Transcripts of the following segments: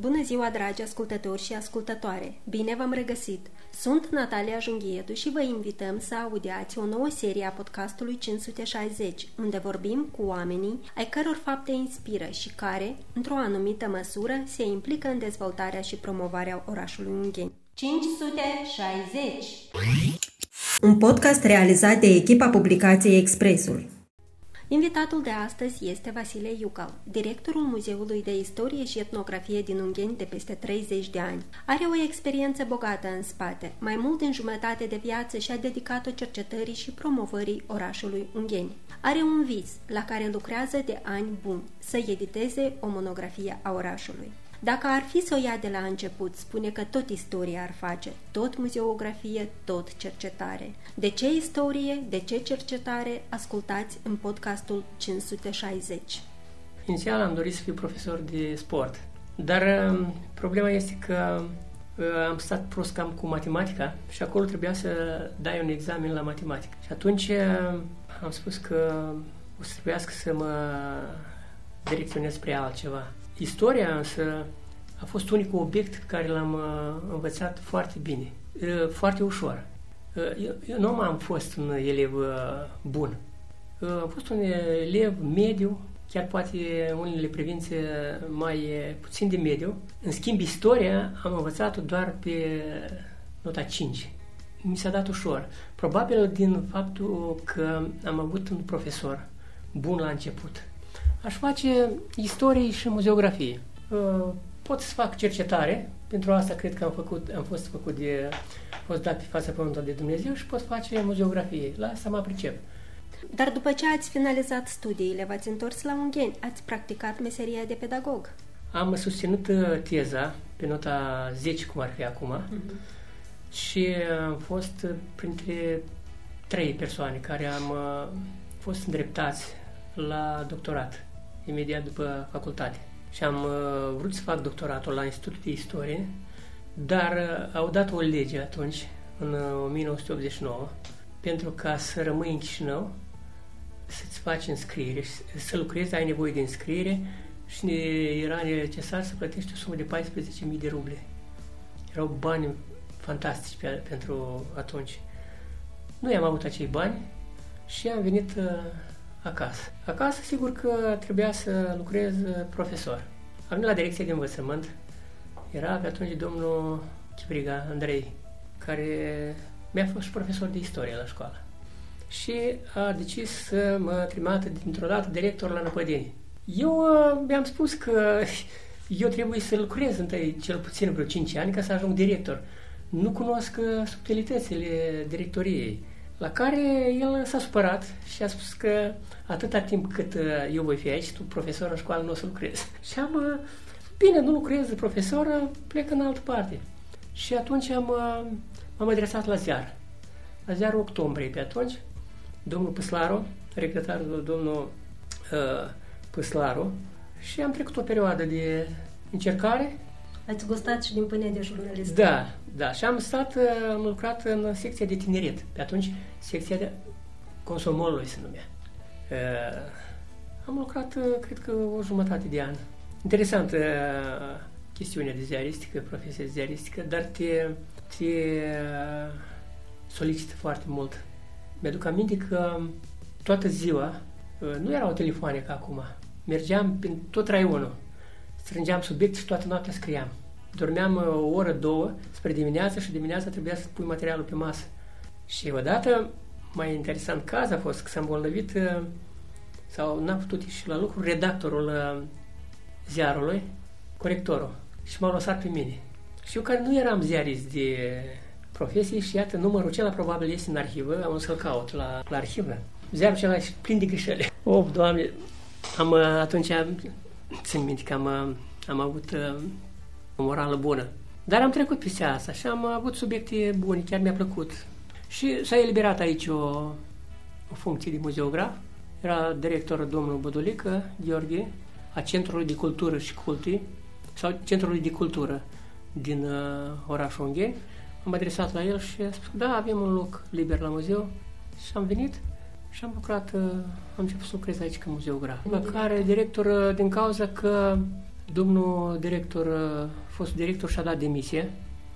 Bună ziua, dragi ascultători și ascultătoare! Bine v-am regăsit! Sunt Natalia Junghietu și vă invităm să audiați o nouă serie a podcastului 560, unde vorbim cu oamenii ai căror fapte inspiră și care, într-o anumită măsură, se implică în dezvoltarea și promovarea orașului Ungheni. 560 Un podcast realizat de echipa publicației Expresul. Invitatul de astăzi este Vasile Iucal, directorul Muzeului de Istorie și Etnografie din Ungheni de peste 30 de ani. Are o experiență bogată în spate. Mai mult din jumătate de viață și-a dedicat-o cercetării și promovării orașului Ungheni. Are un vis la care lucrează de ani buni, să editeze o monografie a orașului. Dacă ar fi să o ia de la început, spune că tot istoria ar face, tot muzeografie, tot cercetare. De ce istorie, de ce cercetare, ascultați în podcastul 560. Inițial am dorit să fiu profesor de sport, dar um, problema este că uh, am stat prost cam cu matematica și acolo trebuia să dai un examen la matematică. Și atunci uh, am spus că o să trebuiască să mă direcționez spre altceva. Istoria însă a fost unicul obiect care l-am uh, învățat foarte bine, uh, foarte ușor. Uh, eu, eu nu am fost un elev bun. Am fost un elev mediu, chiar poate unele privințe mai puțin de mediu. În schimb, istoria am învățat-o doar pe nota 5. Mi s-a dat ușor. Probabil din faptul că am avut un profesor bun la început aș face istorie și muzeografie. Uh, pot să fac cercetare, pentru asta cred că am, făcut, am fost făcut de, fost dat pe fața pământului de Dumnezeu și pot face muzeografie. La asta mă pricep. Dar după ce ați finalizat studiile, v-ați întors la Ungheni, ați practicat meseria de pedagog. Am susținut uh, teza pe nota 10, cum ar fi acum, uh-huh. și am fost printre trei persoane care am uh, fost îndreptați la doctorat imediat după facultate. Și am uh, vrut să fac doctoratul la Institutul de Istorie, dar uh, au dat o lege atunci, în 1989, uh, pentru ca să rămâi în Chișinău, să-ți faci înscriere, să lucrezi, ai nevoie de înscriere și era necesar să plătești o sumă de 14.000 de ruble. Erau bani fantastici pe, pentru atunci. Nu am avut acei bani și am venit acasă. Acasă, sigur că trebuia să lucrez profesor. Am venit la direcția de învățământ. Era pe atunci domnul Chipriga Andrei, care mi-a fost și profesor de istorie la școală. Și a decis să mă trimită dintr-o dată director la Năpădeni. Eu uh, mi-am spus că eu trebuie să lucrez întâi cel puțin vreo 5 ani ca să ajung director. Nu cunosc uh, subtilitățile directoriei. La care el s-a supărat și a spus că atâta timp cât uh, eu voi fi aici, tu profesor în școală nu o să lucrezi. Și am, uh, bine, nu lucrez profesor, uh, plec în altă parte. Și atunci am, m-am adresat la ziar. La ziarul octombrie pe atunci, domnul Păslaru, regretarul domnul uh, Păslaru, și am trecut o perioadă de încercare Ați gustat și din pâine de jurnalist. Da, da. Și am stat, uh, am lucrat în secția de tineret. Pe atunci, secția de consumolului se numea. Uh, am lucrat, uh, cred că, o jumătate de an. Interesantă uh, chestiunea de ziaristică, profesia de ziaristică, dar te, te uh, solicită foarte mult. Mi-aduc aminte că toată ziua, uh, nu erau telefoane ca acum, mergeam prin tot raionul strângeam subiect și toată noaptea scriam. Dormeam uh, o oră, două, spre dimineață și dimineața trebuia să pui materialul pe masă. Și odată, mai interesant caz a fost că s-a îmbolnăvit uh, sau n-a putut ieși la lucru redactorul uh, ziarului, corectorul, și m-a lăsat pe mine. Și eu care nu eram ziarist de profesie și iată, numărul acela probabil este în arhivă, am să-l caut la, la arhivă. Ziarul acela e plin de greșeli. Of, Doamne, am, atunci țin minte că am, am avut uh, o morală bună. Dar am trecut peste asta și am avut subiecte bune, chiar mi-a plăcut. Și s-a eliberat aici o, o funcție de muzeograf. Era director domnul Bodulică, Gheorghe, a Centrului de Cultură și Culti, sau Centrului de Cultură din uh, orașul Ungheni. Am adresat la el și a spus, da, avem un loc liber la muzeu și am venit și am lucrat, uh, am început să lucrez aici ca muzeograf. Măcar director uh, din cauza că Domnul director, fost director și-a dat demisie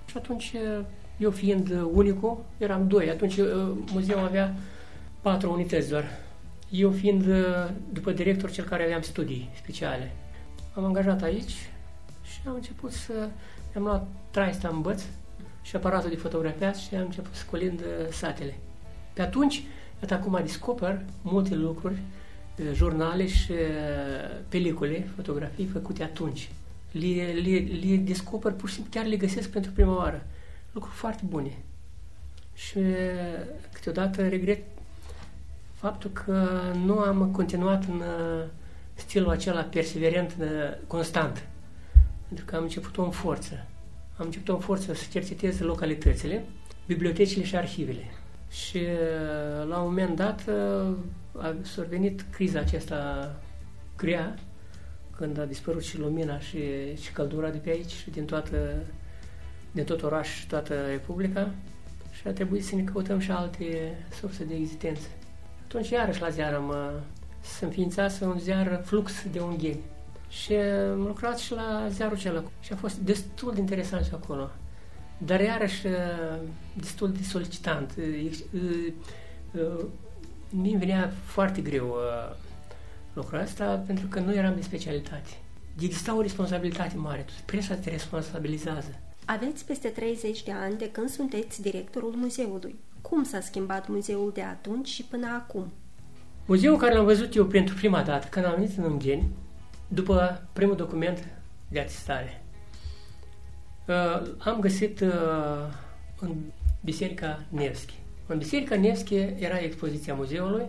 și atunci eu fiind unicul, eram doi, atunci muzeul avea patru unități doar. Eu fiind, după director, cel care aveam studii speciale. Am angajat aici și am început să... Am luat traista în băț și aparatul de fotografiat și am început scolind satele. Pe atunci, iată acum descoper multe lucruri, jurnale și pelicule, fotografii făcute atunci. Le, le, le descoper, pur și simplu, chiar le găsesc pentru prima oară. Lucruri foarte bune. Și câteodată regret faptul că nu am continuat în stilul acela perseverent, constant. Pentru că am început o în forță. Am început o în forță să cercetez localitățile, bibliotecile și arhivele. Și la un moment dat a survenit criza aceasta grea, când a dispărut și lumina și, și căldura de pe aici și din, toată, din tot oraș și toată Republica și a trebuit să ne căutăm și alte surse de existență. Atunci iarăși la ziar am să înființase un ziar flux de ungheni. Și am lucrat și la ziarul acela și a fost destul de interesant și acolo. Dar iarăși destul de solicitant. Mi venea foarte greu lucrul ăsta pentru că nu eram de specialitate. Exista o responsabilitate mare. Presa te responsabilizează. Aveți peste 30 de ani de când sunteți directorul muzeului. Cum s-a schimbat muzeul de atunci și până acum? Muzeul care l-am văzut eu pentru prima dată, când am venit în Ungheni, după primul document de atestare, uh, am găsit uh, în Biserica Nevski. În Biserica Nevski era expoziția muzeului.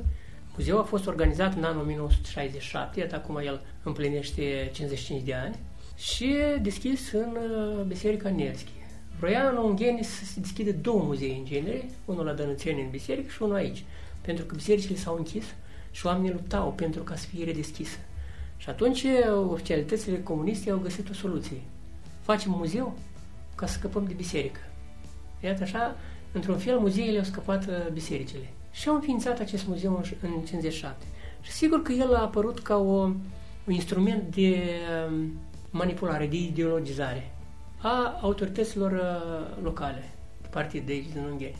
Muzeul a fost organizat în anul 1967, iată acum el împlinește 55 de ani, și deschis în uh, Biserica Nevski. Vroia în Ungheni să se deschide două muzee în genere, unul la Dănățeni în biserică și unul aici, pentru că bisericile s-au închis și oamenii luptau pentru ca să fie redeschisă. Și atunci oficialitățile comuniste au găsit o soluție. Facem muzeu ca să scăpăm de biserică. Iată așa, într-un fel, muzeele au scăpat uh, bisericile. Și au înființat acest muzeu în 57. Și sigur că el a apărut ca o, un instrument de um, manipulare, de ideologizare a autorităților uh, locale, partid de aici din Ungheni.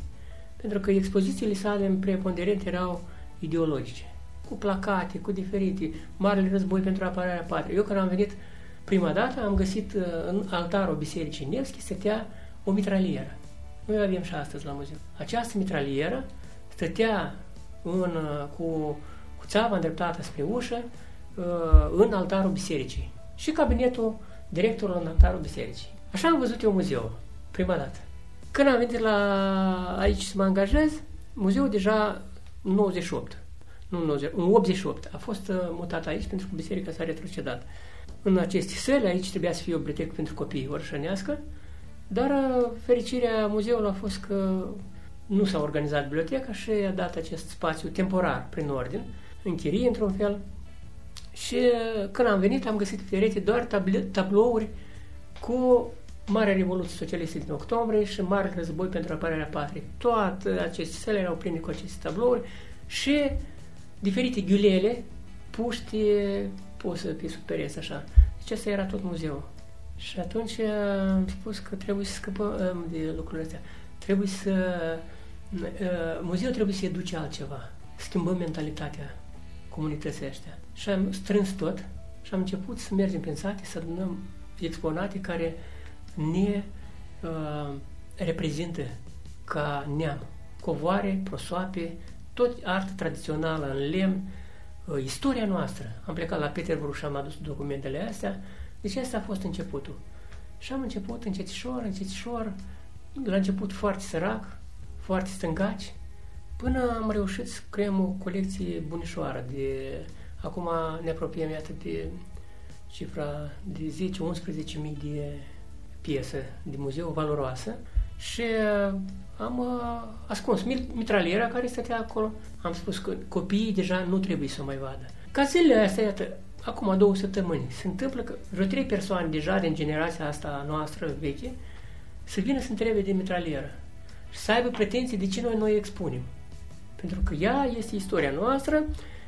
Pentru că expozițiile sale în preponderent erau ideologice cu placate, cu diferite, Marele Război pentru apărarea patriei. Eu când am venit prima dată, am găsit uh, în altarul Bisericii Nevski stătea o mitralieră. Noi avem și astăzi la muzeu. Această mitralieră stătea în, uh, cu, cu țeava îndreptată spre ușă uh, în altarul bisericii. Și cabinetul directorului în altarul bisericii. Așa am văzut eu muzeul, prima dată. Când am venit la aici să mă angajez, muzeul deja 98 nu 90, în 88, a fost uh, mutat aici pentru că biserica s-a retrocedat. În aceste săli, aici trebuia să fie o bibliotecă pentru copii orșănească, dar uh, fericirea muzeului a fost că nu s-a organizat biblioteca și a dat acest spațiu temporar, prin ordin, în chirie, într-un fel. Și uh, când am venit, am găsit perete doar tablouri cu Marea Revoluție Socialistă din octombrie și Mare Război pentru apărarea patriei. Toate aceste sale erau pline cu aceste tablouri și diferite ghiulele puști puse pe sub pereți, așa. Deci asta era tot muzeul. Și atunci am spus că trebuie să scăpăm de lucrurile astea. Trebuie să... Muzeul trebuie să educe altceva. Schimbăm mentalitatea comunității astea. Și am strâns tot și am început să mergem prin sate, să adunăm exponate care ne uh, reprezintă ca neam. Covoare, prosoape, tot artă tradițională în lemn, uh, istoria noastră. Am plecat la Peterborough și am adus documentele astea. Deci asta a fost începutul. Și am început încetișor, încetișor, la început foarte sărac, foarte stângaci, până am reușit să creăm o colecție bunișoară de... Acum ne apropiem, iată, de cifra de 10-11 mii de piese de muzeu valoroasă și uh, am uh, ascuns mitraliera care stătea acolo. Am spus că copiii deja nu trebuie să o mai vadă. Ca zilele astea, iată, acum două săptămâni, se întâmplă că vreo trei persoane deja din generația asta noastră veche să vină să întrebe de mitralieră și să aibă pretenții de ce noi noi expunem. Pentru că ea este istoria noastră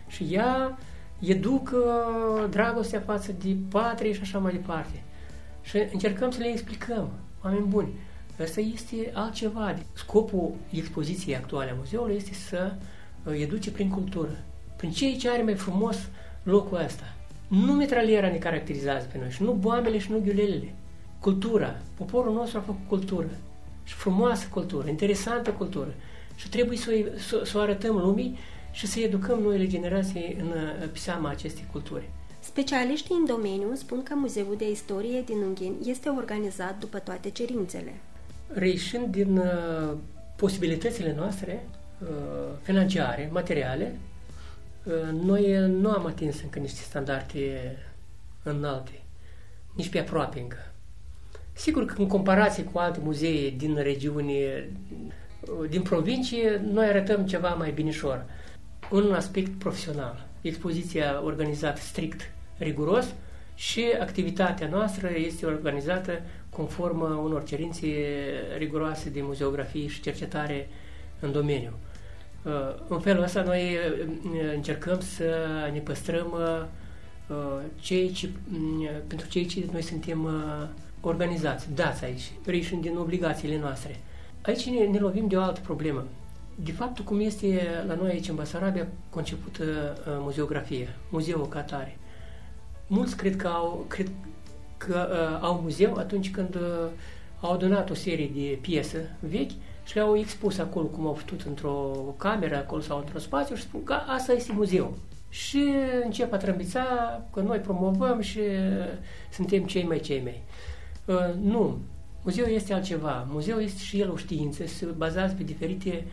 și ea educ uh, dragostea față de patrie și așa mai departe. Și încercăm să le explicăm, oameni buni. Asta este altceva. Scopul expoziției actuale a muzeului este să uh, educe prin cultură, prin ceea ce are mai frumos locul ăsta. Nu metraliera ne caracterizează pe noi și nu boambele și nu ghiulelele. Cultura. Poporul nostru a făcut cultură. Și frumoasă cultură, interesantă cultură. Și trebuie să o, să, să o arătăm lumii și să educăm noile generații în, pe seama acestei culturi. Specialiștii în domeniu spun că Muzeul de Istorie din Ungheni este organizat după toate cerințele. Reișind din uh, posibilitățile noastre uh, financiare, materiale, uh, noi nu am atins încă niște standarde înalte, nici pe aproape încă. Sigur că în comparație cu alte muzee din regiuni, uh, din provincie, noi arătăm ceva mai binișor. Un aspect profesional. Expoziția organizată strict, riguros și activitatea noastră este organizată conform unor cerințe riguroase de muzeografie și cercetare în domeniu. Uh, în felul ăsta noi uh, încercăm să ne păstrăm cei ce, mm, pentru cei ce noi suntem organizați, dați aici, reișind din obligațiile noastre. Aici ne, ne lovim de o altă problemă. De fapt, cum este la noi aici în Basarabia concepută uh, muzeografie, muzeul ca tare. Mulți cred că au, cred că uh, au muzeu atunci când uh, au adunat o serie de piese vechi și le-au expus acolo cum au putut într-o cameră acolo sau într-un spațiu și spun că asta este muzeu. Și încep a trâmbița că noi promovăm și uh, suntem cei mai cei mai. Uh, nu. Muzeul este altceva. Muzeul este și el o știință, se bazează pe diferite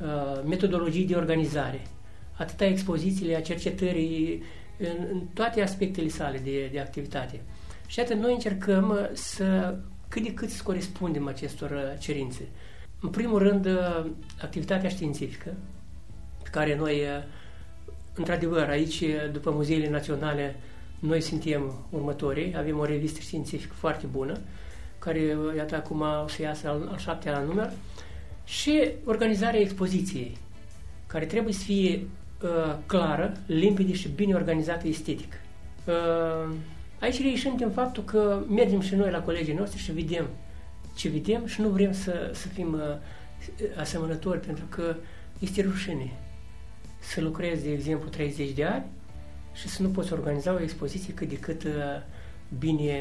uh, metodologii de organizare. Atâta expozițiile, a cercetării, în, în toate aspectele sale de, de activitate. Și atât noi încercăm uh, să cât de cât să corespundem acestor uh, cerințe. În primul rând, activitatea științifică, pe care noi, într-adevăr, aici, după muzeile naționale, noi suntem următorii, avem o revistă științifică foarte bună, care, iată, acum o să iasă al, al șaptea număr, și organizarea expoziției, care trebuie să fie uh, clară, limpede și bine organizată estetic. Uh, aici reieșim din faptul că mergem și noi la colegii noștri și vedem ce vedem și nu vrem să, să fim uh, asemănători, pentru că este rușine să lucrezi, de exemplu, 30 de ani și să nu poți organiza o expoziție cât de cât uh, bine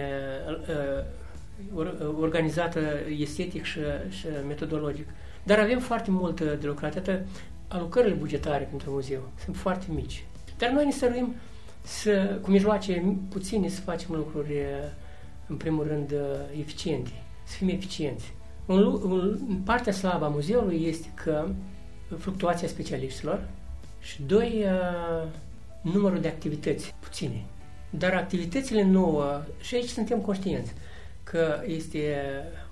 uh, organizată estetic și, și metodologic. Dar avem foarte mult de lucrat. Atât alocările bugetare pentru muzeu sunt foarte mici. Dar noi ne stăruim să, cu mijloace puține să facem lucruri, uh, în primul rând, eficiente, să fim eficienți. Un, un, partea slabă a muzeului este că fluctuația specialiștilor și doi, numărul de activități puține. Dar activitățile nouă, și aici suntem conștienți că este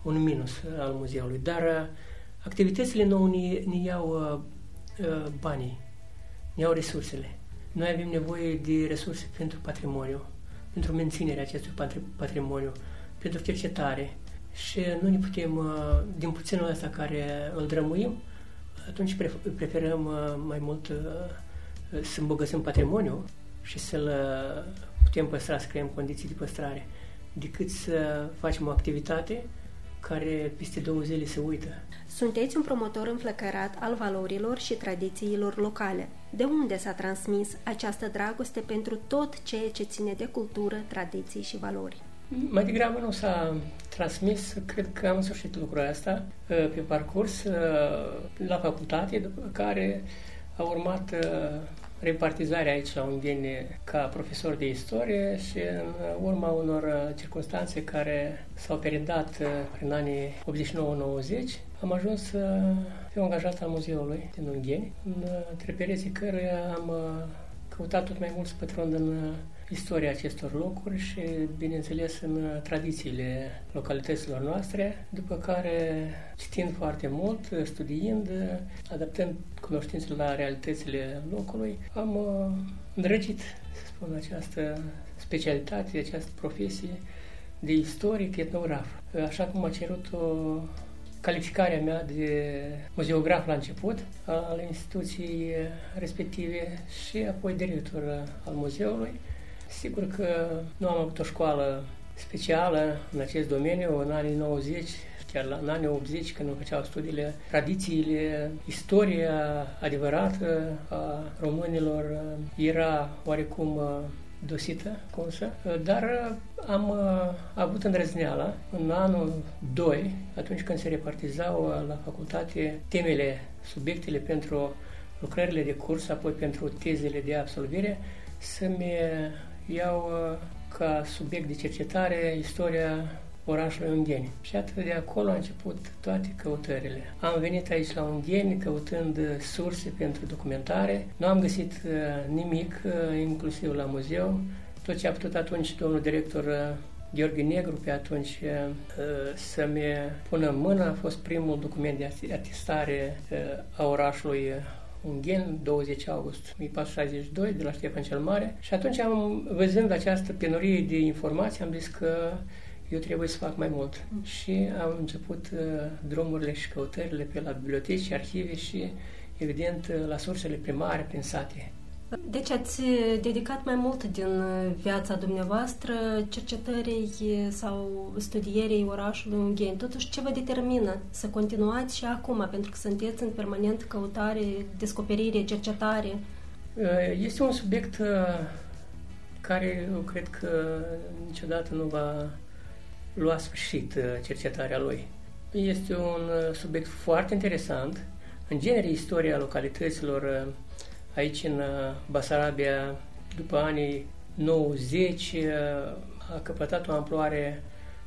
un minus al muzeului, dar uh, activitățile nouă ne, ne iau uh, uh, banii, ne iau resursele. Noi avem nevoie de resurse pentru patrimoniu, pentru menținerea acestui patrimoniu, pentru cercetare și nu ne putem, uh, din puținul ăsta care îl drămuim, atunci preferăm uh, mai mult uh, să îmbogățim patrimoniul și să-l uh, putem păstra, să creăm condiții de păstrare, decât să facem o activitate care peste două zile se uită. Sunteți un promotor înflăcărat al valorilor și tradițiilor locale. De unde s-a transmis această dragoste pentru tot ceea ce ține de cultură, tradiții și valori? Mai degrabă nu s-a transmis, cred că am însușit lucrul ăsta uh, pe parcurs la facultate, după care a urmat repartizarea aici la Ungheni ca profesor de istorie și în urma unor uh, circunstanțe care s-au perindat uh, prin anii 89-90, am ajuns să fiu angajat al muzeului din Ungheni, între pereții căruia am uh, căutat tot mai mulți pătruni în istoria acestor locuri și, bineînțeles, în tradițiile localităților noastre, după care, citind foarte mult, studiind, adaptând cunoștințele la realitățile locului, am uh, îndrăgit, să spun, această specialitate, această profesie de istoric etnograf, așa cum a cerut-o calificarea mea de muzeograf la început al instituției respective și apoi director al muzeului. Sigur că nu am avut o școală specială în acest domeniu în anii 90, chiar la, în anii 80, când îmi făceau studiile, tradițiile, istoria adevărată a românilor era oarecum dosită, consă, dar am avut îndrăzneala în anul 2, atunci când se repartizau la facultate temele, subiectele pentru lucrările de curs, apoi pentru tezele de absolvire, să-mi iau ca subiect de cercetare istoria orașului Ungheni. Și atât de acolo a început toate căutările. Am venit aici la Ungheni căutând surse pentru documentare. Nu am găsit uh, nimic, uh, inclusiv la muzeu. Tot ce a putut atunci domnul director uh, Gheorghe Negru pe atunci să-mi pună în mână a fost primul document de atestare a orașului Unghen, 20 august 1462, de la Ștefan cel Mare. Și atunci am, văzând această penurie de informații, am zis că eu trebuie să fac mai mult. Mm. Și am început uh, drumurile și căutările pe la biblioteci, arhive și, evident, uh, la sursele primare, prin sate. Deci ați dedicat mai mult din uh, viața dumneavoastră cercetării sau studierii orașului Ungheni. Totuși, ce vă determină să continuați și acum, pentru că sunteți în permanent căutare, descoperire, cercetare? Este un subiect care eu cred că niciodată nu va lua sfârșit uh, cercetarea lui. Este un uh, subiect foarte interesant. În genere, istoria localităților uh, aici în Basarabia, după anii 90, a căpătat o amploare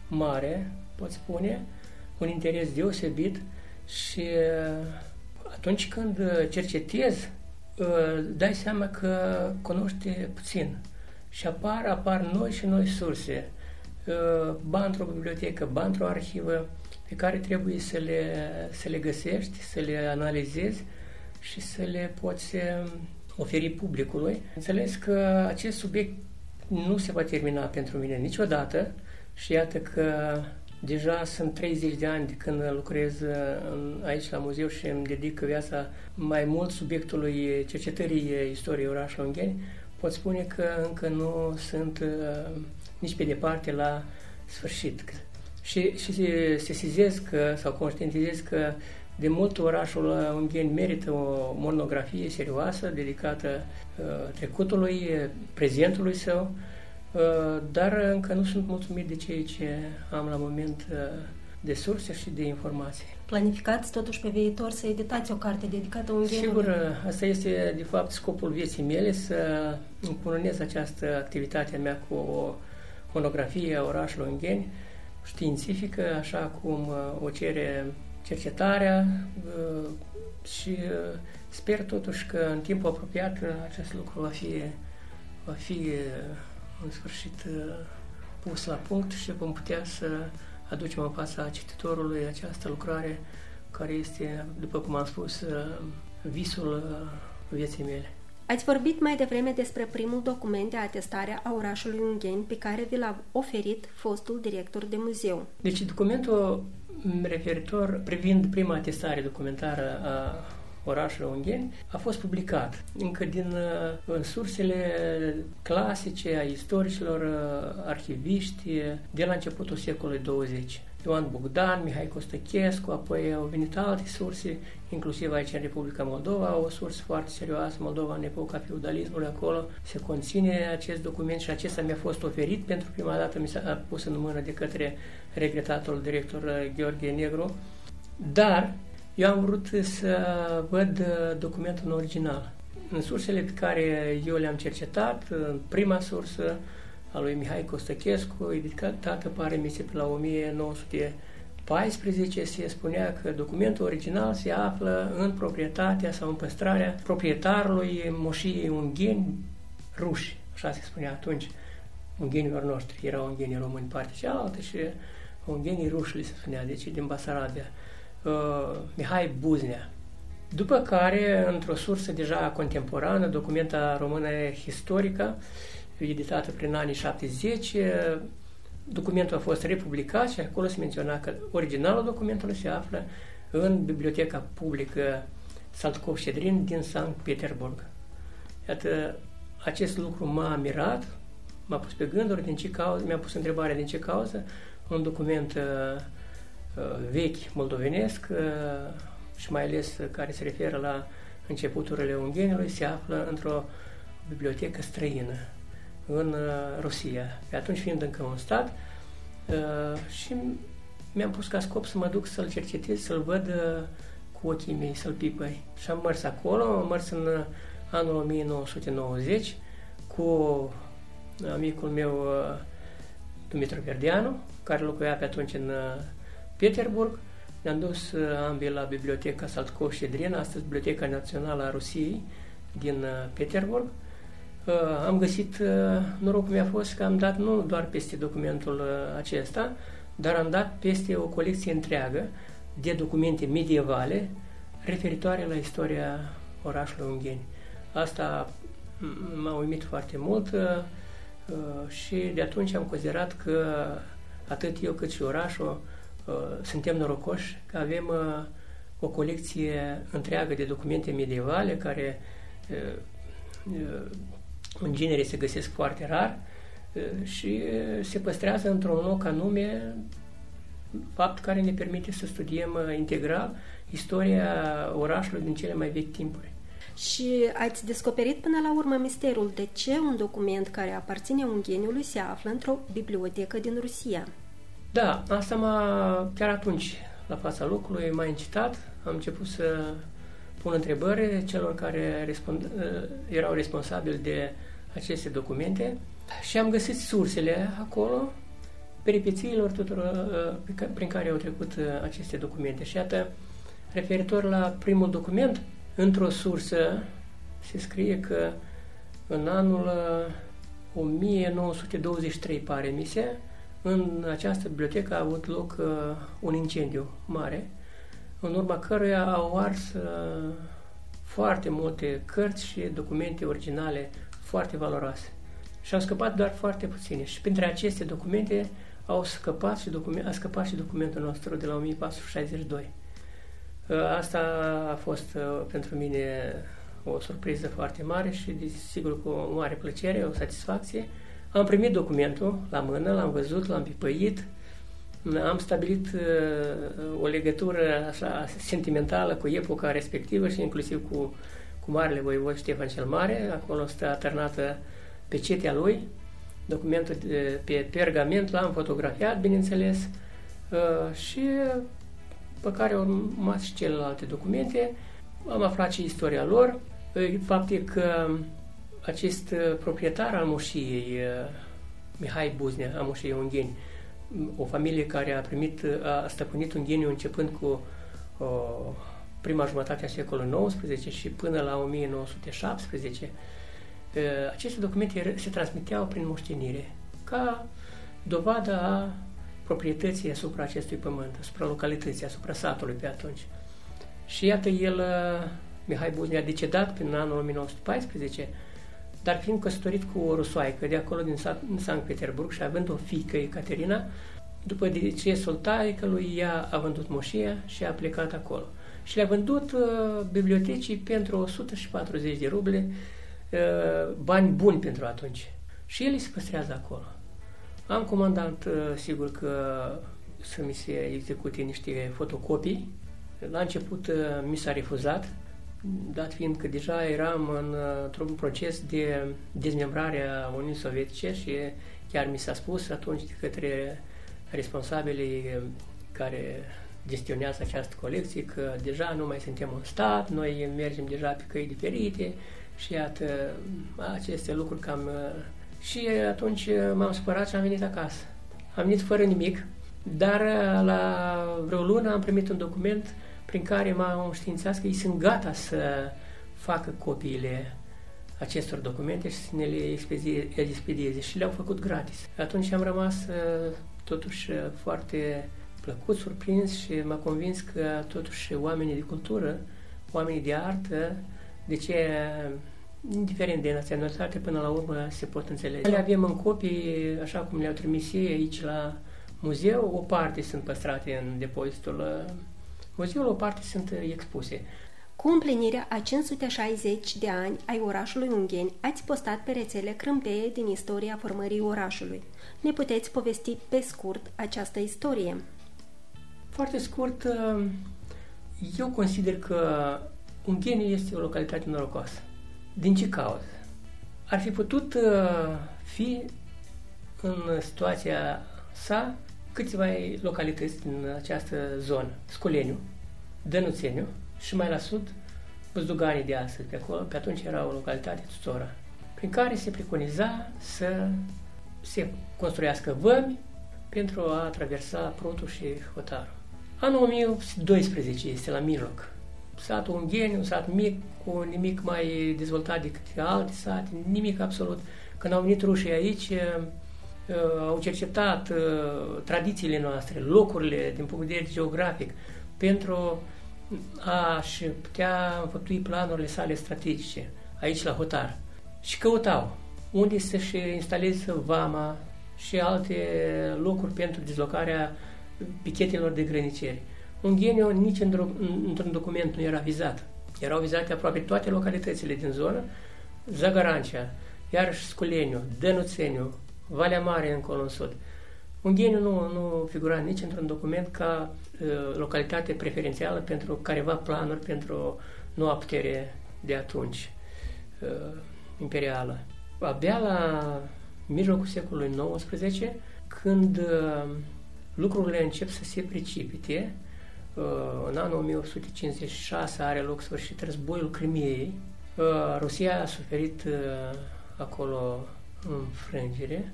mare, pot spune, un interes deosebit și atunci când cercetezi, dai seama că cunoște puțin și apar, apar noi și noi surse. Ba într-o bibliotecă, ba într-o arhivă pe care trebuie să le, să le găsești, să le analizezi și să le poți um, oferi publicului. Înțeles că acest subiect nu se va termina pentru mine niciodată și iată că deja sunt 30 de ani de când lucrez uh, aici la muzeu și îmi dedic viața mai mult subiectului cercetării istoriei orașului Ungheni. Pot spune că încă nu sunt uh, nici pe departe la sfârșit. Și, și se sesizez că, sau conștientizez că de mult orașul Ungheni merită o monografie serioasă dedicată uh, trecutului, prezentului său, uh, dar încă nu sunt mulțumit de ceea ce am la moment uh, de surse și de informații. Planificați totuși pe viitor să editați o carte dedicată Unghenului? Sigur, asta este de fapt scopul vieții mele, să încununez această activitate a mea cu o monografie a orașului Ungheni, științifică, așa cum uh, o cere cercetarea uh, și uh, sper totuși că în timpul apropiat acest lucru va fi, va fi în sfârșit pus la punct și vom putea să aducem în fața cititorului această lucrare care este, după cum am spus, visul vieții mele. Ați vorbit mai devreme despre primul document de atestare a orașului Ungheni pe care vi l-a oferit fostul director de muzeu. Deci documentul referitor privind prima atestare documentară a orașului Ungheni a fost publicat încă din în sursele clasice a istoricilor, arhiviști de la începutul secolului 20. Ioan Bogdan, Mihai Costăchescu, apoi au venit alte surse, inclusiv aici în Republica Moldova, o sursă foarte serioasă, Moldova în epoca feudalismului, acolo se conține acest document și acesta mi-a fost oferit pentru prima dată, mi s-a pus în mână de către regretatul director uh, Gheorghe Negru, dar eu am vrut să văd uh, documentul în original. În sursele pe care eu le-am cercetat, în prima sursă, a lui Mihai Costăchescu, editată pare mi se pe la 1914, se spunea că documentul original se află în proprietatea sau în păstrarea proprietarului moșiei ungheni ruși, așa se spunea atunci, unghenilor noștri, erau unghenii români partea cealaltă și unghenii ruși, se spunea, deci din Basarabia, uh, Mihai Buznea. După care, într-o sursă deja contemporană, documenta română istorică, editată prin anii 70, documentul a fost republicat și acolo se menționa că originalul documentului se află în Biblioteca Publică Saltkov Ședrin din Sankt Petersburg. Iată, acest lucru m-a mirat, m-a pus pe gânduri din ce cauză, mi-a pus întrebarea din ce cauză un document uh, uh, vechi moldovenesc uh, și mai ales care se referă la începuturile unghenilor se află într-o bibliotecă străină în uh, Rusia. Pe atunci fiind încă un stat uh, și mi-am pus ca scop să mă duc să-l cercetez, să-l văd uh, cu ochii mei, să-l pipăi. Și am mers acolo, am mers în uh, anul 1990 cu amicul meu uh, Dumitru Verdeanu, care locuia pe atunci în uh, Petersburg. Ne-am dus ambii la Biblioteca Saltkov Ședrin, astăzi Biblioteca Națională a Rusiei din Petersburg. Am găsit, norocul mi-a fost că am dat nu doar peste documentul acesta, dar am dat peste o colecție întreagă de documente medievale referitoare la istoria orașului Ungheni. Asta m-a uimit foarte mult uh, uh, și de atunci am considerat că atât eu cât și orașul uh, suntem norocoși că avem o colecție întreagă de documente medievale care în genere se găsesc foarte rar și se păstrează într-un loc anume fapt care ne permite să studiem integral istoria orașului din cele mai vechi timpuri. Și ați descoperit până la urmă misterul de ce un document care aparține ungheniului se află într-o bibliotecă din Rusia. Da, asta m-a, chiar atunci, la fața locului, m-a incitat, am început să pun întrebări celor care răspund, erau responsabili de aceste documente și am găsit sursele acolo, peripețiilor tuturor prin care au trecut aceste documente. Și iată, referitor la primul document, într-o sursă se scrie că în anul 1923, pare mi se, în această bibliotecă a avut loc uh, un incendiu mare, în urma căruia au ars uh, foarte multe cărți și documente originale foarte valoroase. Și au scăpat doar foarte puține. Și printre aceste documente au scăpat și document, a scăpat și documentul nostru de la 1462. Uh, asta a fost uh, pentru mine o surpriză foarte mare și, sigur, cu o mare plăcere, o satisfacție. Am primit documentul la mână, l-am văzut, l-am pipăit, am stabilit uh, o legătură așa sentimentală cu epoca respectivă și inclusiv cu, cu marele voivod Ștefan cel Mare. Acolo stă atârnată pe cetea lui, documentul de, pe pergament, l-am fotografiat, bineînțeles, și pe care au urmat și celelalte documente. Am aflat și istoria lor. Fapt e că acest proprietar al moșiei, Mihai Buznea, a moșiei Ungheni, o familie care a primit, a stăpânit Ungheniu începând cu o, prima jumătate a secolului XIX și până la 1917, aceste documente se transmiteau prin moștenire, ca dovadă a proprietății asupra acestui pământ, asupra localității, asupra satului pe atunci. Și iată, el, uh, Mihai Buznea, a decedat prin anul 1914, dar fiind căsătorit cu o rusoaică de acolo din Sankt Petersburg și având o fiică, Ecaterina, după decesul taică lui, ea a vândut moșia și a plecat acolo. Și le-a vândut uh, bibliotecii pentru 140 de ruble, uh, bani buni pentru atunci. Și el se păstrează acolo. Am comandat, uh, sigur că să mi se execute niște fotocopii. La început uh, mi s-a refuzat, dat fiind că deja eram uh, într-un proces de dezmembrare a Uniunii Sovietice și chiar mi s-a spus atunci de către responsabilii care gestionează această colecție că deja nu mai suntem un stat, noi mergem deja pe căi diferite și iată aceste lucruri cam și atunci m-am supărat și am venit acasă. Am venit fără nimic, dar la vreo lună am primit un document prin care m-am științat că ei sunt gata să facă copiile acestor documente și să ne le expedieze și le-au făcut gratis. Atunci am rămas totuși foarte plăcut, surprins și m-a convins că totuși oamenii de cultură, oamenii de artă, de ce indiferent de naționalitate, până la urmă se pot înțelege. Le avem în copii, așa cum le-au trimis ei aici la muzeu, o parte sunt păstrate în depozitul uh, muzeului, o parte sunt expuse. Cu împlinirea a 560 de ani ai orașului Ungheni, ați postat pe rețele crâmpeie din istoria formării orașului. Ne puteți povesti pe scurt această istorie? Foarte scurt, uh, eu consider că Ungheni este o localitate norocoasă. Din ce cauză? Ar fi putut uh, fi în situația sa câteva localități din această zonă. Scoleniu, Dănuțeniu și mai la sud Băzduganii de astăzi. Pe, acolo, pe atunci era o localitate tutora, prin care se preconiza să se construiască vămi pentru a traversa Prutul și Hotarul. Anul 1012 este la mijloc. Satul Ungheni, un sat mic, cu nimic mai dezvoltat decât alte sate, nimic absolut. Când au venit rușii aici, uh, au cercetat uh, tradițiile noastre, locurile din punct de vedere geografic, pentru a-și putea înfăptui planurile sale strategice aici la Hotar. Și căutau unde să-și instaleze vama și alte locuri pentru dezlocarea pichetelor de grăniceri. Ungheniu nici într-un document nu era vizat. Erau vizate aproape toate localitățile din zonă, Zagarancea, iarăși Sculeniu, Dănuțeniu, Valea Mare încolo în sud. Ungheniu nu, nu figura nici într-un document ca uh, localitate preferențială pentru careva planuri pentru noua putere de atunci, uh, imperială. Abia la mijlocul secolului XIX, când uh, lucrurile încep să se precipite, uh, în anul 1856 are loc sfârșit războiul Crimiei, uh, Rusia a suferit uh, acolo înfrângere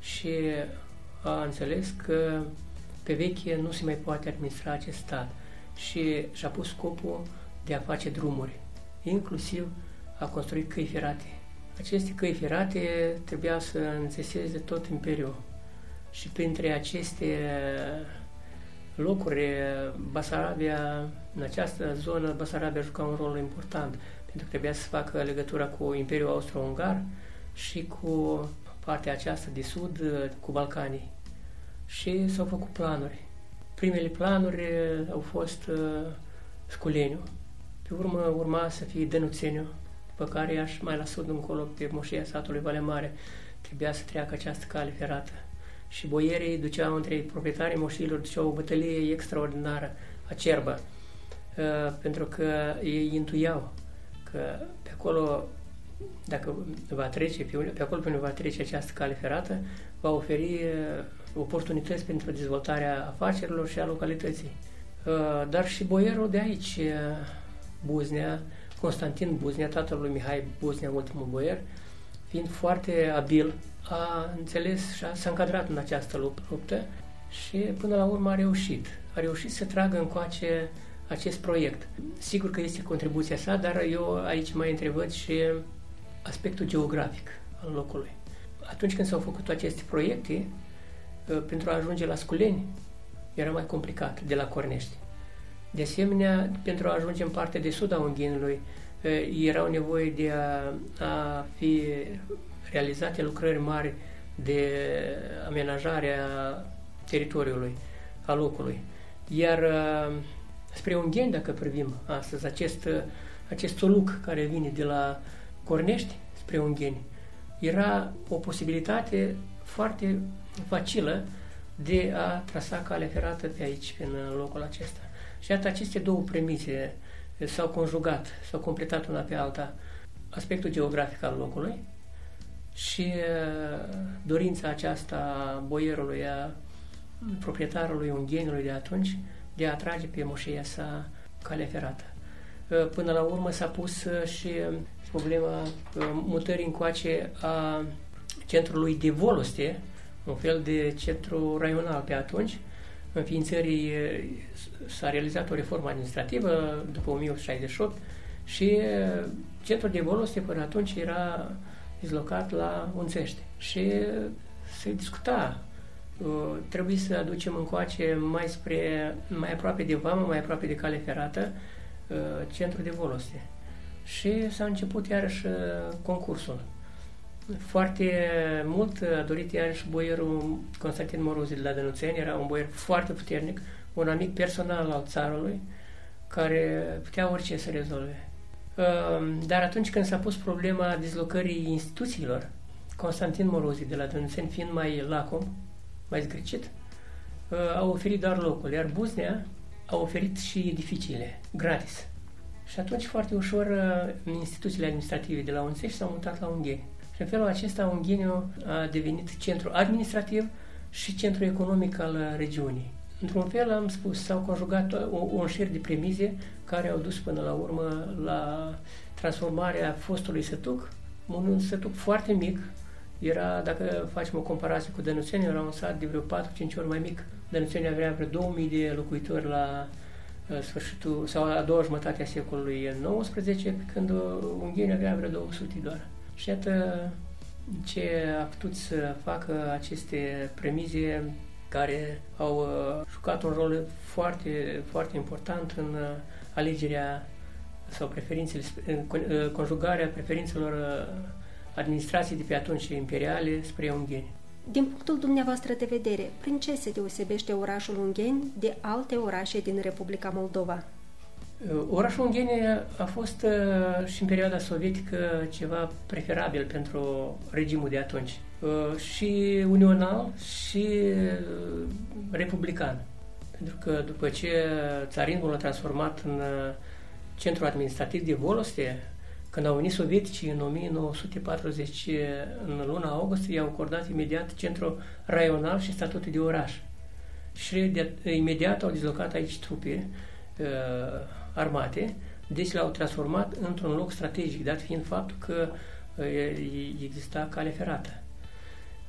și a înțeles că pe veche nu se mai poate administra acest stat și și-a pus scopul de a face drumuri, inclusiv a construit căi ferate. Aceste căi ferate trebuia să înțeseze tot imperiul și printre aceste locuri, Basarabia, în această zonă, Basarabia juca un rol important, pentru că trebuia să facă legătura cu Imperiul Austro-Ungar și cu partea aceasta de sud cu Balcanii. Și s-au făcut planuri. Primele planuri uh, au fost uh, Sculeniu, pe urmă urma să fie Dănuțeniu, după care aș mai la sud încolo, pe moșia satului Valea Mare, trebuia să treacă această cale ferată. Și boierii duceau între proprietarii moșilor, duceau o bătălie extraordinară, acerbă, uh, pentru că ei intuiau că pe acolo dacă va trece, pe, pe acolo până va trece această cale ferată, va oferi uh, oportunități pentru dezvoltarea afacerilor și a localității. Uh, dar și boierul de aici, uh, Buznea, Constantin Buznea, tatăl lui Mihai Buznea, ultimul boier, fiind foarte abil, a înțeles și a, s-a încadrat în această luptă și până la urmă a reușit. A reușit să tragă încoace acest proiect. Sigur că este contribuția sa, dar eu aici mai întrevăd și aspectul geografic al locului. Atunci când s-au făcut aceste proiecte, uh, pentru a ajunge la Sculeni, era mai complicat de la Cornești. De asemenea, pentru a ajunge în partea de sud a Unghinului, uh, erau nevoie de a, a fi realizate lucrări mari de amenajare a teritoriului, a locului. Iar uh, spre Ungheni, dacă privim astăzi, acest, acest soluc care vine de la Cornești spre Ungheni, era o posibilitate foarte facilă de a trasa calea ferată pe aici, în locul acesta. Și iată, aceste două premise s-au conjugat, s-au completat una pe alta, aspectul geografic al locului și dorința aceasta a boierului, a proprietarului unghenului de atunci, de a atrage pe moșia sa calea ferată. Până la urmă s-a pus și problema mutării încoace a centrului de Voloste, un fel de centru raional pe atunci. Înființării s-a realizat o reformă administrativă după 1868 și centrul de Voloste până atunci era dislocat la Unțește. Și se discuta trebuie să aducem încoace mai spre, mai aproape de vamă, mai aproape de cale ferată, centrul de Voloste și s-a început iarăși concursul. Foarte mult a dorit iarăși boierul Constantin Morozi de la Dănuțeni, era un boier foarte puternic, un amic personal al țarului, care putea orice să rezolve. Dar atunci când s-a pus problema dezlocării instituțiilor, Constantin Morozi de la Dănuțeni fiind mai lacom, mai zgârcit, a oferit doar locul, iar Buznea a oferit și edificiile, gratis. Și atunci foarte ușor instituțiile administrative de la Unțești s-au mutat la Ungheni. Și în felul acesta Ungheniu a devenit centru administrativ și centru economic al regiunii. Într-un fel, am spus, s-au conjugat un șir de premize care au dus până la urmă la transformarea fostului sătuc, un sătuc foarte mic, era, dacă facem o comparație cu Dănuțeni, era un sat de vreo 4-5 ori mai mic. Dănuțeni avea vreo 2000 de locuitori la uh, sfârșitul sau a doua jumătate a secolului XIX, când Ungheni avea vreo 200 doar. Și iată ce a putut să facă aceste premize care au uh, jucat un rol foarte, foarte important în uh, alegerea sau preferințele, în uh, conjugarea preferințelor administrației de pe atunci imperiale spre ungheni. Din punctul dumneavoastră de vedere, prin ce se deosebește orașul Ungheni de alte orașe din Republica Moldova? Orașul Ungheni a fost și în perioada sovietică ceva preferabil pentru regimul de atunci. Uh, și unional și uh, republican. Pentru că după ce țarinul a transformat în uh, centru administrativ de Voloste, când au venit sovieticii în 1940, în luna august, i-au acordat imediat centru raional și statutul de oraș. Și de, imediat au dizlocat aici trupe uh, armate, deci l-au transformat într-un loc strategic, dat fiind faptul că uh, exista cale ferată.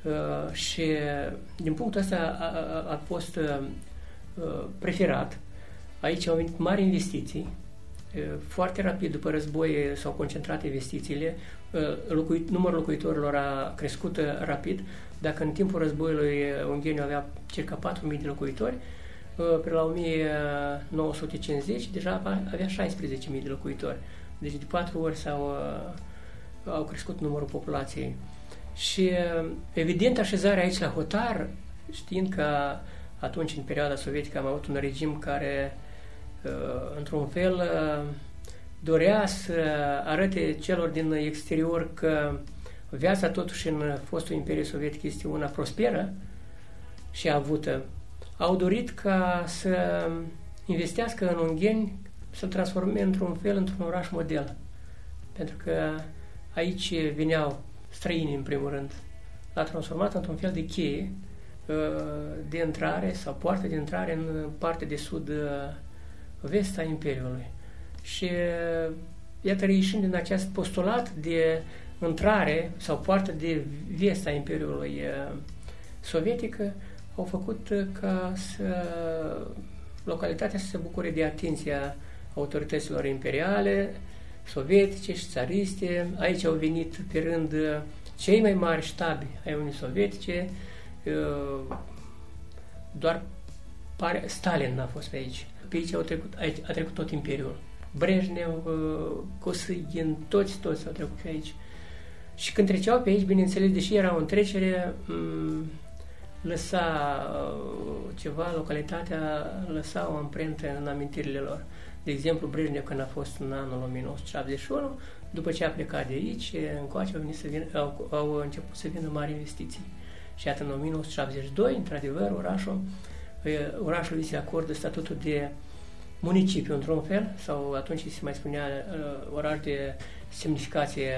Uh, și din punctul ăsta a, a, a fost uh, uh, preferat. Aici au venit mari investiții. Foarte rapid după război s-au concentrat investițiile. Locui, numărul locuitorilor a crescut rapid. Dacă în timpul războiului Ungheniu avea circa 4.000 de locuitori, pe la 1950 deja avea 16.000 de locuitori. Deci de patru ori s-au au crescut numărul populației. Și evident așezarea aici la hotar, știind că atunci în perioada sovietică am avut un regim care într-un fel dorea să arate celor din exterior că viața totuși în fostul Imperiu Sovietic este una prosperă și avută, au dorit ca să investească în Ungheni, să-l transforme într-un fel într-un oraș model. Pentru că aici veneau străini în primul rând. L-a transformat într-un fel de cheie uh, de intrare sau poartă de intrare în partea de sud-vest uh, a Imperiului. Și uh, iată, reieșind din acest postulat de intrare sau poartă de vest a Imperiului Sovietică, au făcut ca să localitatea să se bucure de atenția autorităților imperiale, sovietice și țariste. Aici au venit pe rând cei mai mari ștabi ai Uniunii Sovietice, uh, doar pare, Stalin n-a fost pe aici. Pe aici, au trecut, aici a trecut tot Imperiul. Brejnev, uh, Kosygin, toți, toți au trecut pe aici. Și când treceau pe aici, bineînțeles, deși era o întrecere, mm, lăsa uh, ceva, localitatea lăsa o amprentă în amintirile lor. De exemplu, Brejnev, când a fost în anul 1971, după ce a plecat de aici, încoace au, venit să vină, au, au început să vină mari investiții. Și iată, în 1972, într-adevăr, orașul, orașul îi se acordă statutul de municipiu, într-un fel, sau atunci se mai spunea uh, oraș de semnificație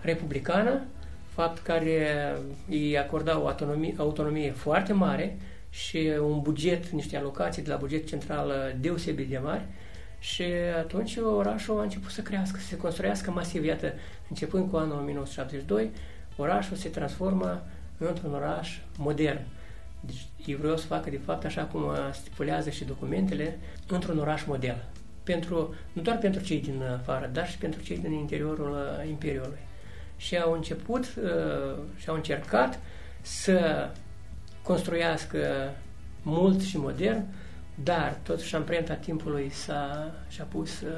republicană, fapt care îi acorda o autonomie, autonomie foarte mare și un buget, niște alocații de la buget central deosebit de mari, și atunci orașul a început să crească, să se construiască masiv. Iată, începând cu anul 1972, orașul se transformă într-un oraș modern. Deci ei vreau să facă, de fapt, așa cum stipulează și documentele, într-un oraș model. Pentru, nu doar pentru cei din afară, dar și pentru cei din interiorul uh, Imperiului. Și au început uh, și au încercat să construiască mult și modern dar totuși amprenta timpului s-a, și-a pus uh,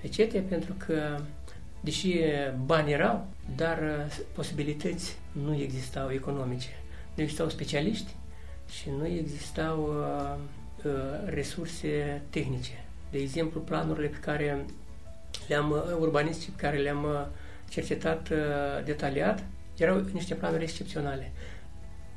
pecete pentru că, deși bani erau, dar posibilități nu existau economice. Nu existau specialiști și nu existau uh, uh, resurse tehnice. De exemplu, planurile pe care le-am, uh, urbanistice pe care le-am uh, cercetat uh, detaliat, erau niște planuri excepționale.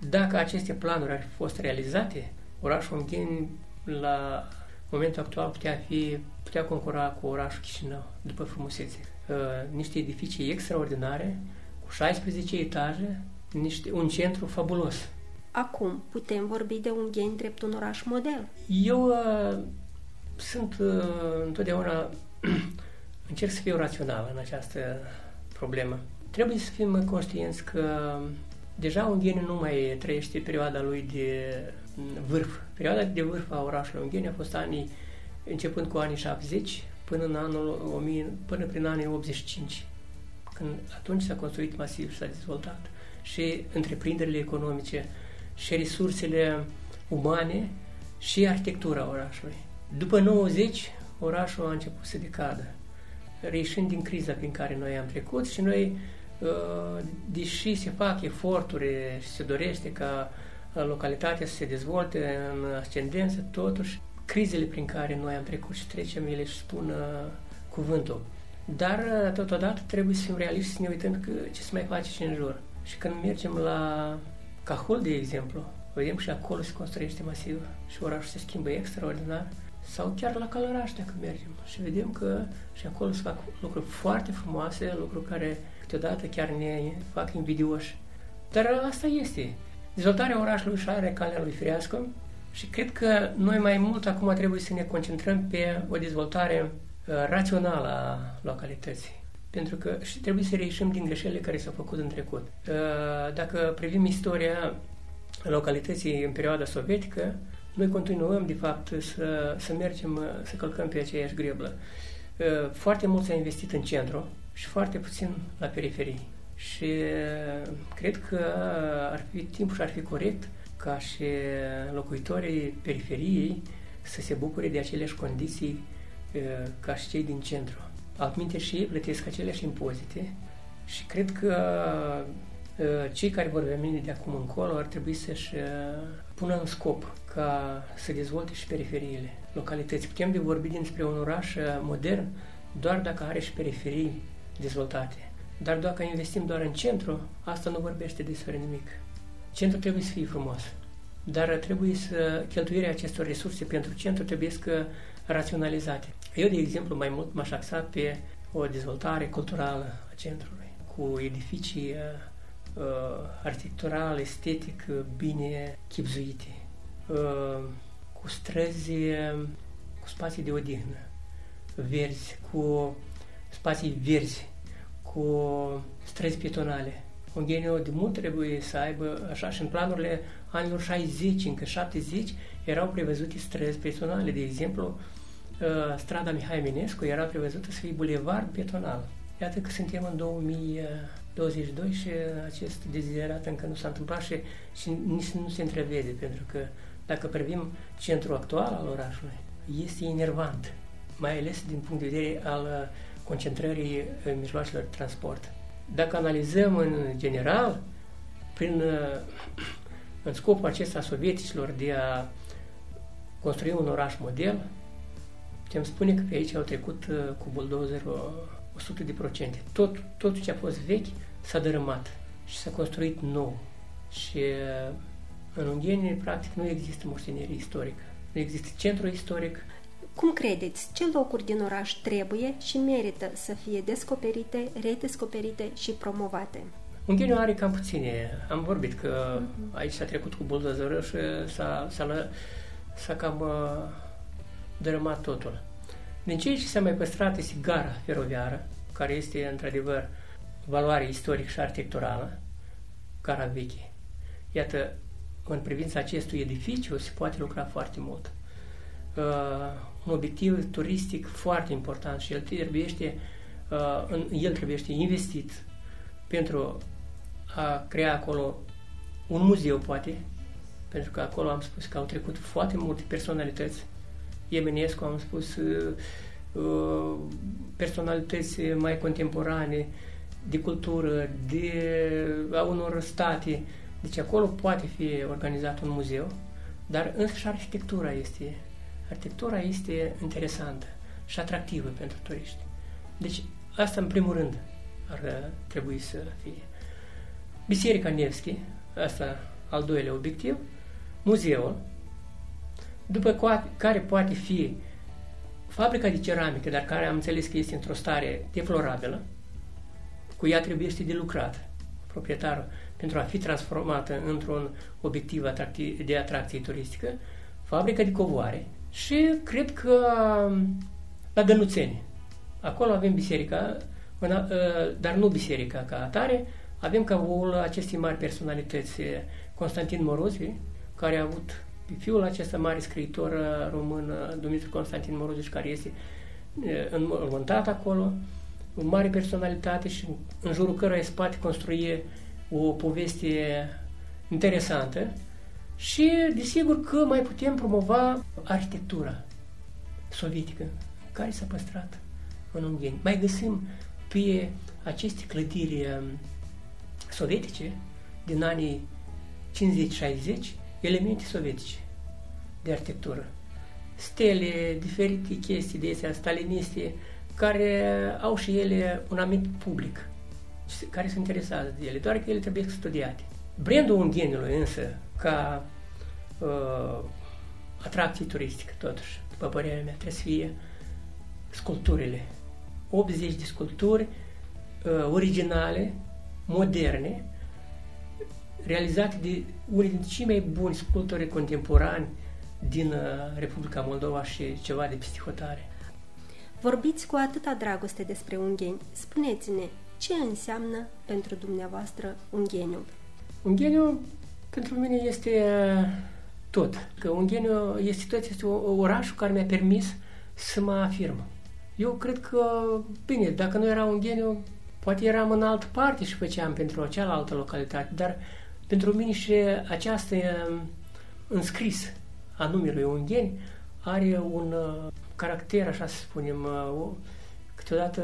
Dacă aceste planuri ar fi fost realizate, orașul Ungheni la momentul actual putea fi putea concura cu orașul Chișinău după frumusețe. Uh, niște edificii extraordinare, cu 16 etaje, niște, un centru fabulos. Acum, putem vorbi de Ungheni drept un oraș model? Eu uh, sunt uh, întotdeauna încerc să fiu rațional în această problemă. Trebuie să fim conștienți că deja Ungheni nu mai trăiește perioada lui de vârf. Perioada de vârf a orașului Ungheni a fost anii, începând cu anii 70 până, în anul 1000, până prin anii 85, când atunci s-a construit masiv și s-a dezvoltat și întreprinderile economice și resursele umane și arhitectura orașului. După 90, orașul a început să decadă, reieșind din criza prin care noi am trecut și noi, uh, deși se fac eforturi și se dorește ca localitatea să se dezvolte în ascendență, totuși crizele prin care noi am trecut și trecem, ele își spun uh, cuvântul. Dar, uh, totodată, trebuie să fim realiști și să ne uităm că ce se mai face și în jur. Și când mergem la Cahul, de exemplu, vedem și acolo se construiește masiv și orașul se schimbă extraordinar. Sau chiar la Călăraș, dacă mergem și vedem că și acolo se fac lucruri foarte frumoase, lucruri care câteodată chiar ne fac invidioși. Dar asta este. Dezvoltarea orașului și are calea lui firească și cred că noi mai mult acum trebuie să ne concentrăm pe o dezvoltare uh, rațională a localității. Pentru că și trebuie să reieșim din greșelile care s-au făcut în trecut. Uh, dacă privim istoria localității în perioada sovietică, noi continuăm, de fapt, să, să mergem, uh, să călcăm pe aceeași greblă. Foarte mult s-a investit în centru și foarte puțin la periferii. Și cred că ar fi timpul și ar fi corect ca și locuitorii periferiei să se bucure de aceleași condiții ca și cei din centru. Altminte și ei plătesc aceleași impozite și cred că cei care vor veni de acum încolo ar trebui să-și pună în scop ca să dezvolte și periferiile localității. Putem de vorbi despre un oraș modern doar dacă are și periferii dezvoltate. Dar dacă investim doar în centru, asta nu vorbește despre nimic. Centrul trebuie să fie frumos, dar trebuie să cheltuirea acestor resurse pentru centru trebuie să raționalizate. Eu, de exemplu, mai mult m-aș axa pe o dezvoltare culturală a centrului, cu edificii uh, arhitectural, estetic, bine chipzuite, uh, cu străzi, cu spații de odihnă, verzi, cu spații verzi, cu străzi pietonale. Ungheniul de mult trebuie să aibă, așa, și în planurile anilor 60, încă 70, erau prevăzute străzi pietonale. De exemplu, uh, strada Mihai Eminescu era prevăzută să fie bulevard pietonal. Iată că suntem în 2022 și acest deziderat încă nu s-a întâmplat și, și nici nu se întrevede, pentru că dacă privim centrul actual al orașului, este enervant, mai ales din punct de vedere al concentrării mijloacelor de transport. Dacă analizăm în general, prin, în scopul acesta sovieticilor de a construi un oraș model, putem spune că pe aici au trecut uh, cu buldozerul 100 de procente. Tot, tot ce a fost vechi s-a dărâmat și s-a construit nou. Și uh, în Ungheni, practic, nu există moștenire istorică. Nu există centru istoric, cum credeți, ce locuri din oraș trebuie și merită să fie descoperite, redescoperite și promovate? Ungheniu are cam puține. Am vorbit că uh-huh. aici s-a trecut cu buldozerul și s-a, s-a, s-a cam uh, dărâmat totul. Din ce ce s-a mai păstrat este gara feroviară, care este într-adevăr valoare istorică și arhitecturală, gara veche. Iată, în privința acestui edificiu se poate lucra foarte mult. Uh, un obiectiv turistic foarte important și el trebuie, uh, în, el trebuie investit pentru a crea acolo un muzeu, poate, pentru că acolo am spus că au trecut foarte multe personalități. Eminescu, am spus, uh, uh, personalități mai contemporane, de cultură, de a unor state. Deci acolo poate fi organizat un muzeu, dar însăși arhitectura este, arhitectura este interesantă și atractivă pentru turiști. Deci asta în primul rând ar trebui să fie. Biserica Nevski, asta al doilea obiectiv, muzeul, după care poate fi fabrica de ceramică, dar care am înțeles că este într-o stare deplorabilă, cu ea trebuie să de lucrat proprietarul pentru a fi transformată într-un obiectiv de atracție turistică, fabrica de covoare și cred că la Dănuțeni. Acolo avem biserica, ă, dar nu biserica ca atare, avem cavoul acestei mari personalități, Constantin Morozi, care a avut pe fiul acesta mare scriitor român, Dumitru Constantin Moroziș, care este înmormântat acolo, o mare personalitate și în jurul căruia se poate construi o poveste interesantă și desigur că mai putem promova arhitectura sovietică care s-a păstrat în Ungheni. Mai găsim pe aceste clădiri um, sovietice din anii 50-60 elemente sovietice de arhitectură. Stele, diferite chestii de astea staliniste, care au și ele un anumit public, care se interesează de ele, doar că ele trebuie studiate. Brandul Ungheniului însă, ca uh, atracție turistică, totuși, după părerea mea, trebuie să fie sculpturile. 80 de sculpturi uh, originale, moderne, realizate de unii dintre cei mai buni sculptori contemporani din uh, Republica Moldova și ceva de peste hotare. Vorbiți cu atâta dragoste despre ungheni. Spuneți-ne, ce înseamnă pentru dumneavoastră ungheniul? Ungheniul pentru mine este uh, tot. Că Ungheniu este tot, este orașul care mi-a permis să mă afirm. Eu cred că, bine, dacă nu era Ungheniu, poate eram în altă parte și făceam pentru cealaltă localitate, dar pentru mine și această um, înscris a numelui Ungheni are un uh, caracter, așa să spunem, uh, câteodată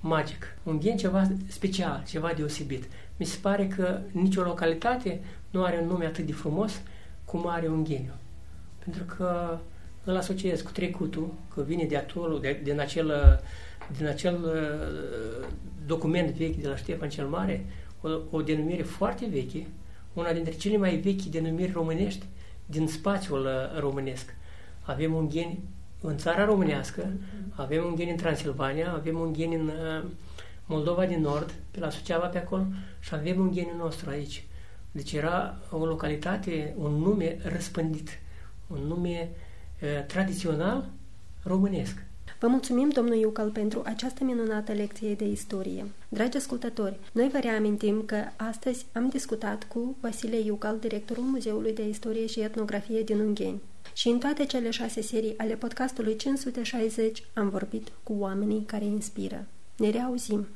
magic. Ungheni ceva special, ceva deosebit. Mi se pare că nicio localitate nu are un nume atât de frumos cum are Ungheniu. Pentru că îl asociez cu trecutul, că vine de atunci, de, din acel, din acel uh, document vechi de la Ștefan cel Mare, o, o denumire foarte veche, una dintre cele mai vechi denumiri românești din spațiul uh, românesc. Avem un gen în țara românească, avem un gen în Transilvania, avem un gen în uh, Moldova din Nord, pe la Suceava pe acolo, și avem un gen nostru aici. Deci era o localitate, un nume răspândit, un nume tradițional românesc. Vă mulțumim, domnul Iucal, pentru această minunată lecție de istorie. Dragi ascultători, noi vă reamintim că astăzi am discutat cu Vasile Iucal, directorul Muzeului de Istorie și Etnografie din Ungheni. Și în toate cele șase serii ale podcastului 560 am vorbit cu oamenii care inspiră. Ne reauzim!